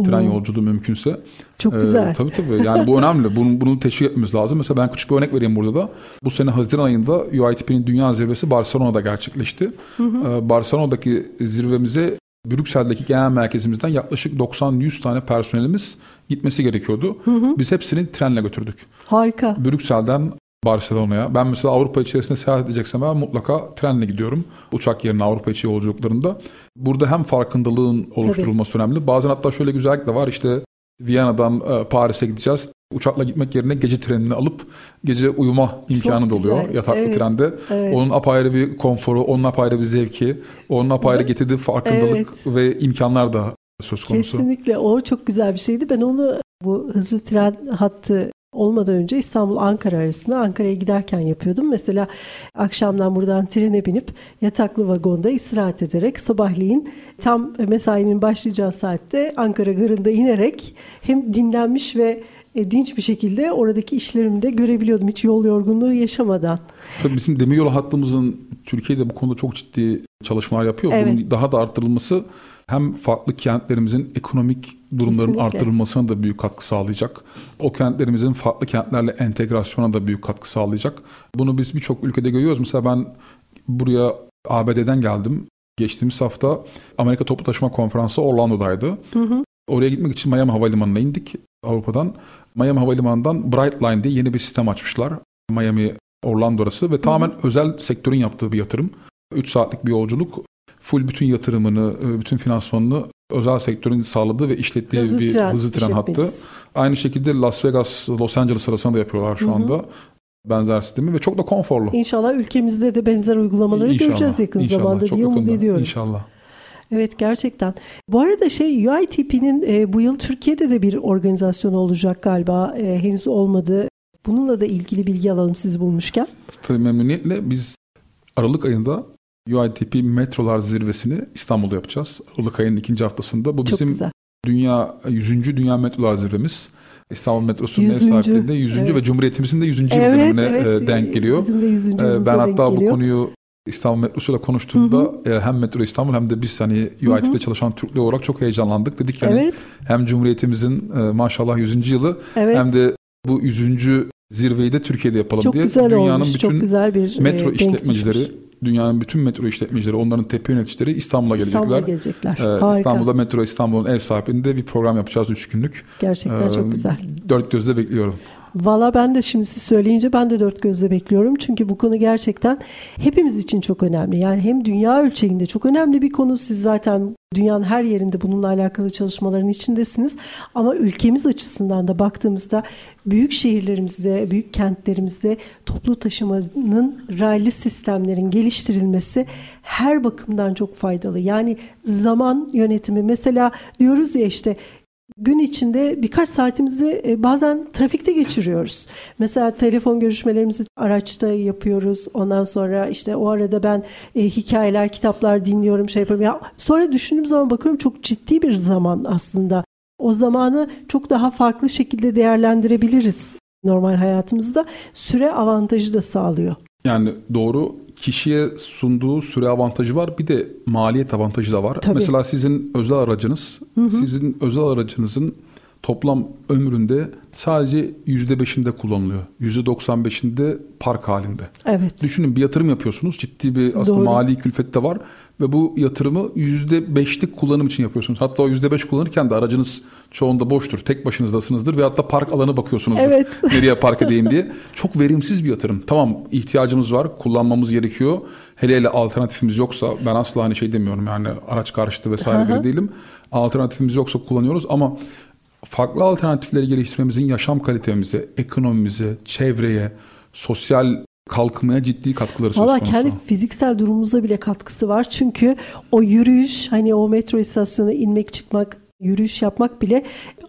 Tren Oo. yolculuğu mümkünse. Çok Ee, güzel. tabii tabii yani bu önemli. Bunu, bunu teşvik etmemiz lazım. Mesela ben küçük bir örnek vereyim burada da. Bu sene Haziran ayında UITP'nin dünya zirvesi Barcelona'da gerçekleşti. Ee, Barcelona'daki zirvemize Brüksel'deki genel merkezimizden yaklaşık 90-100 tane personelimiz gitmesi gerekiyordu. Biz hepsini trenle götürdük. Harika. Brüksel'den Barcelona'ya. Ben mesela Avrupa içerisinde seyahat edeceksem ben mutlaka trenle gidiyorum. Uçak yerine Avrupa içi yolculuklarında. Burada hem farkındalığın oluşturulması önemli. Bazen hatta şöyle güzellik de var. İşte Viyana'dan e, Paris'e gideceğiz. Uçakla gitmek yerine gece trenini alıp gece uyuma imkanı da oluyor yataklı Evet, trende. evet. Onun apayrı bir konforu, onun apayrı bir zevki, onun apayrı getirdiği farkındalık Evet. ve imkanlar da söz konusu. Kesinlikle o çok güzel bir şeydi. Ben onu bu hızlı tren hattı olmadan önce İstanbul Ankara arasında Ankara'ya giderken yapıyordum. Mesela akşamdan buradan trene binip yataklı vagonda istirahat ederek sabahleyin tam mesainin başlayacağı saatte Ankara garında inerek hem dinlenmiş ve e, dinç bir şekilde oradaki işlerimi de görebiliyordum hiç yol yorgunluğu yaşamadan. Tabii bizim demiryolu hattımızın Türkiye'de bu konuda çok ciddi çalışmalar yapıyor. Evet. Bunun daha da arttırılması hem farklı kentlerimizin ekonomik durumların Kesinlikle. arttırılmasına da büyük katkı sağlayacak. O kentlerimizin farklı kentlerle entegrasyona da büyük katkı sağlayacak. Bunu biz birçok ülkede görüyoruz. Mesela ben buraya ABD'den geldim. Geçtiğimiz hafta Amerika Toplu Taşıma Konferansı Orlando'daydı. Oraya gitmek için Miami Havalimanı'na indik Avrupa'dan. Miami Havalimanı'ndan Brightline diye yeni bir sistem açmışlar. Miami Orlando arası ve tamamen özel sektörün yaptığı bir yatırım. 3 saatlik bir yolculuk. Full bütün yatırımını, e, bütün finansmanını özel sektörün sağladığı ve işlettiği Hızlı bir tren hızlı tren hattı. Aynı şekilde Las Vegas, Los Angeles arasında da yapıyorlar şu anda. Benzer sistemi ve çok da konforlu. İnşallah ülkemizde de benzer uygulamaları İnşallah, göreceğiz yakın inşallah, zamanda çok diye umut ediyorum. İnşallah. Evet gerçekten. Bu arada şey UITP'nin e, bu yıl Türkiye'de de bir organizasyon olacak galiba. E, henüz olmadı. Bununla da ilgili bilgi alalım siz bulmuşken. Tabii memnuniyetle biz Aralık ayında UITP Metrolar Zirvesini İstanbul'da yapacağız. Aralık ayının ikinci haftasında. Bu Çok bizim güzel. dünya 100. Dünya Metrolar Zirvemiz. İstanbul Metrosu'nun ev sahipliğinde 100. evet. ve Cumhuriyetimizin de 100. yıl dönümüne e, denk geliyor. Bizim de 100. Ee, yılımıza ben hatta bu geliyor. konuyu İstanbul Metrosu'yla konuştuğumda e, hem Metro İstanbul hem de biz hani UITP'de çalışan Türkler olarak çok heyecanlandık. Dedik yani Evet, hem Cumhuriyetimizin e, maşallah 100. yılı evet. hem de bu 100. zirveyi de Türkiye'de yapalım çok diye güzel dünyanın olmuş, bütün çok güzel bir metro e, işletmecileri, düşmüş. Dünyanın bütün metro işletmecileri, onların tepe yöneticileri İstanbul'a gelecekler. İstanbul'a gelecekler. Ee, Harika. İstanbul'da Metro İstanbul'un ev sahipliğinde bir program yapacağız 3 günlük. Gerçekten Ee, çok güzel. Dört gözle bekliyorum. Valla ben de şimdi siz söyleyince ben de dört gözle bekliyorum. Çünkü bu konu gerçekten hepimiz için çok önemli. Yani hem dünya ölçeğinde çok önemli bir konu. Siz zaten dünyanın her yerinde bununla alakalı çalışmaların içindesiniz. Ama ülkemiz açısından da baktığımızda büyük şehirlerimizde, büyük kentlerimizde toplu taşımanın raylı sistemlerin geliştirilmesi her bakımdan çok faydalı. Yani zaman yönetimi mesela diyoruz ya işte gün içinde birkaç saatimizi e, bazen trafikte geçiriyoruz. Mesela telefon görüşmelerimizi araçta yapıyoruz. Ondan sonra işte o arada ben e, hikayeler, kitaplar dinliyorum, şey yapıyorum. Ya sonra düşündüğüm zaman bakıyorum çok ciddi bir zaman aslında. O zamanı çok daha farklı şekilde değerlendirebiliriz normal hayatımızda. Süre avantajı da sağlıyor. Yani doğru kişiye sunduğu süre avantajı var bir de maliyet avantajı da var. Tabii. Mesela sizin özel aracınız, sizin özel aracınızın toplam ömründe sadece %5'inde kullanılıyor. %95'inde park halinde. Evet. Düşünün bir yatırım yapıyorsunuz. Ciddi bir aslında Doğru. mali külfet de var. Ve bu yatırımı %5'lik kullanım için yapıyorsunuz. Hatta o %5 kullanırken de aracınız çoğunda boştur. Tek başınızdasınızdır. Veyahut da park alanı bakıyorsunuzdur. Evet. Nereye park edeyim diye. Çok verimsiz bir yatırım. Tamam ihtiyacımız var. Kullanmamız gerekiyor. Hele hele alternatifimiz yoksa ben asla hani şey demiyorum yani araç karşıtı vesaire biri değilim. Alternatifimiz yoksa kullanıyoruz ama farklı alternatifleri geliştirmemizin yaşam kalitemize, ekonomimize, çevreye, sosyal kalkınmaya ciddi katkıları söz Valla konusu. kendi fiziksel durumumuza bile katkısı var. Çünkü o yürüyüş hani o metro istasyonuna inmek çıkmak yürüyüş yapmak bile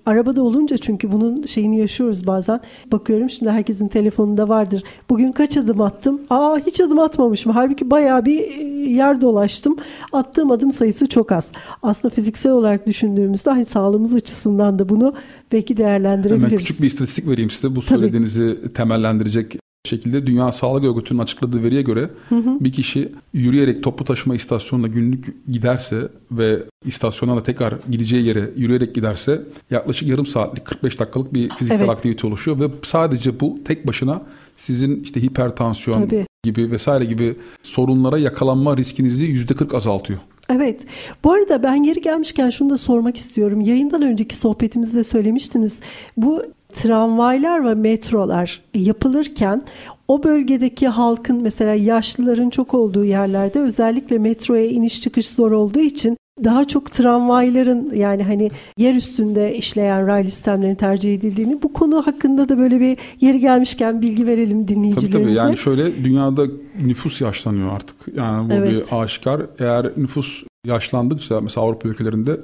arabada olunca çünkü bunun şeyini yaşıyoruz bazen. Bakıyorum şimdi herkesin telefonunda vardır. Bugün kaç adım attım? Aa hiç adım atmamışım. Halbuki bayağı bir e, yer dolaştım. Attığım adım sayısı çok az. Aslında fiziksel olarak düşündüğümüzde hani sağlığımız açısından da bunu belki değerlendirebiliriz. Hemen küçük bir istatistik vereyim size. Bu Tabii. söylediğinizi temellendirecek şekilde Dünya Sağlık Örgütü'nün açıkladığı veriye göre bir kişi yürüyerek toplu taşıma istasyonuna günlük giderse ve istasyona da tekrar gideceği yere yürüyerek giderse yaklaşık yarım saatlik 45 dakikalık bir fiziksel Evet. aktivite oluşuyor ve sadece bu tek başına sizin işte hipertansiyon Tabii. gibi vesaire gibi sorunlara yakalanma riskinizi %40 azaltıyor. Evet. Bu arada ben yeri gelmişken şunu da sormak istiyorum. Yayından önceki sohbetimizde söylemiştiniz. Bu tramvaylar ve metrolar yapılırken o bölgedeki halkın mesela yaşlıların çok olduğu yerlerde özellikle metroya iniş çıkış zor olduğu için daha çok tramvayların yani hani yer üstünde işleyen raylı sistemlerin tercih edildiğini bu konu hakkında da böyle bir yeri gelmişken bilgi verelim Tabii dinleyicilerimize. tabii yani şöyle dünyada nüfus yaşlanıyor artık. Yani bu Evet. bir aşikar. Eğer nüfus yaşlandıkça mesela Avrupa ülkelerinde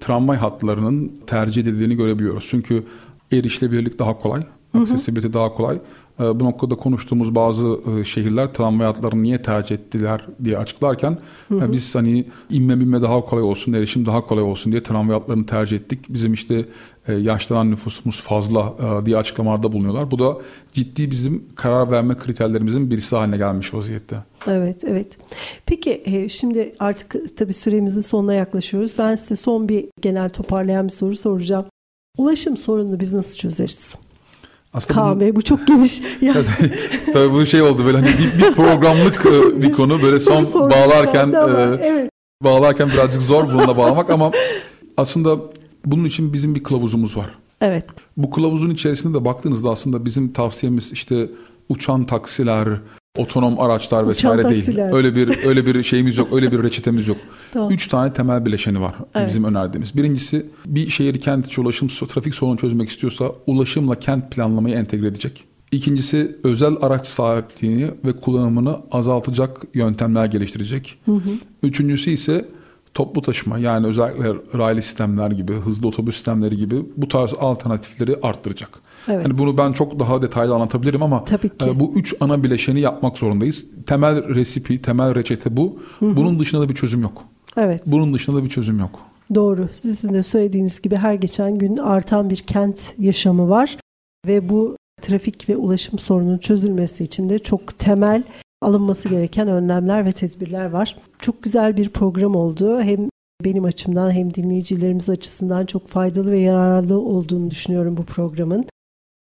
tramvay hatlarının tercih edildiğini görebiliyoruz. Çünkü erişilebilirlik daha kolay, accessibility daha kolay. Ee, Bu noktada konuştuğumuz bazı e, şehirler tramvay hatlarını niye tercih ettiler diye açıklarken e, biz hani inme binme daha kolay olsun, erişim daha kolay olsun diye tramvay hatlarını tercih ettik. Bizim işte e, yaşlanan nüfusumuz fazla e, diye açıklamalarda bulunuyorlar. Bu da ciddi bizim karar verme kriterlerimizin birisi haline gelmiş vaziyette. Evet, evet. Peki şimdi artık tabii süremizin sonuna yaklaşıyoruz. Ben size son bir genel toparlayan bir soru soracağım. Ulaşım sorununu biz nasıl çözeriz? Aslında Kaan Bey bu çok geniş. Yani Tabii bu şey oldu böyle hani bir, bir programlık e, bir konu böyle soru son sormak bağlarken e, evet. bağlarken birazcık zor bununla bağlamak ama aslında bunun için bizim bir kılavuzumuz var. Evet. Bu kılavuzun içerisinde de baktığınızda aslında bizim tavsiyemiz işte uçan taksiler, otonom araçlar Uçan vesaire taksiler. değil. Öyle bir öyle bir şeyimiz yok, öyle bir reçetemiz yok. Tamam. Üç tane temel bileşeni var Evet. bizim önerdiğimiz. Birincisi bir şehir kent içi ulaşım trafik sorunu çözmek istiyorsa ulaşımla kent planlamayı entegre edecek. İkincisi özel araç sahipliğini ve kullanımını azaltacak yöntemler geliştirecek. Üçüncüsü ise toplu taşıma yani özellikle raylı sistemler gibi, hızlı otobüs sistemleri gibi bu tarz alternatifleri arttıracak. Evet. Hani bunu ben çok daha detaylı anlatabilirim ama e, bu üç ana bileşeni yapmak zorundayız. Temel resipi, temel reçete bu. Bunun dışında da bir çözüm yok. Evet. Bunun dışında da bir çözüm yok. Doğru. Sizin de söylediğiniz gibi her geçen gün artan bir kent yaşamı var ve bu trafik ve ulaşım sorununun çözülmesi için de çok temel alınması gereken önlemler ve tedbirler var. Çok güzel bir program oldu. Hem benim açımdan hem dinleyicilerimiz açısından çok faydalı ve yararlı olduğunu düşünüyorum bu programın.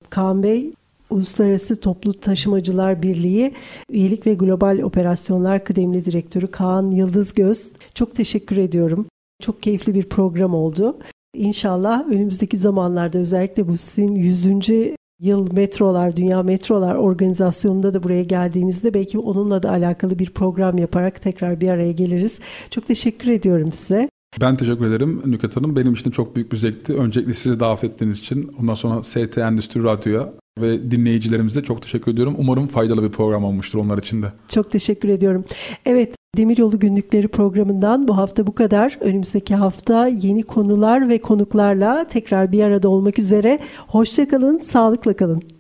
Kaan Bey Uluslararası Toplu Taşımacılar Birliği Üyelik ve Global Operasyonlar Kıdemli Direktörü Kaan Yıldızgöz. Çok teşekkür ediyorum. Çok keyifli bir program oldu. İnşallah önümüzdeki zamanlarda özellikle bu sizin 100. yıl metrolar, Dünya Metrolar organizasyonunda da buraya geldiğinizde belki onunla da alakalı bir program yaparak tekrar bir araya geliriz. Çok teşekkür ediyorum size. Ben teşekkür ederim Nüket Hanım. Benim için çok büyük bir zevkti. Öncelikle sizi davet ettiğiniz için ondan sonra ST Endüstri Radyo'ya ve dinleyicilerimize çok teşekkür ediyorum. Umarım faydalı bir program olmuştur onlar için de. Çok teşekkür ediyorum. Evet Demiryolu Günlükleri programından bu hafta bu kadar. Önümüzdeki hafta yeni konular ve konuklarla tekrar bir arada olmak üzere. Hoşçakalın, sağlıkla kalın.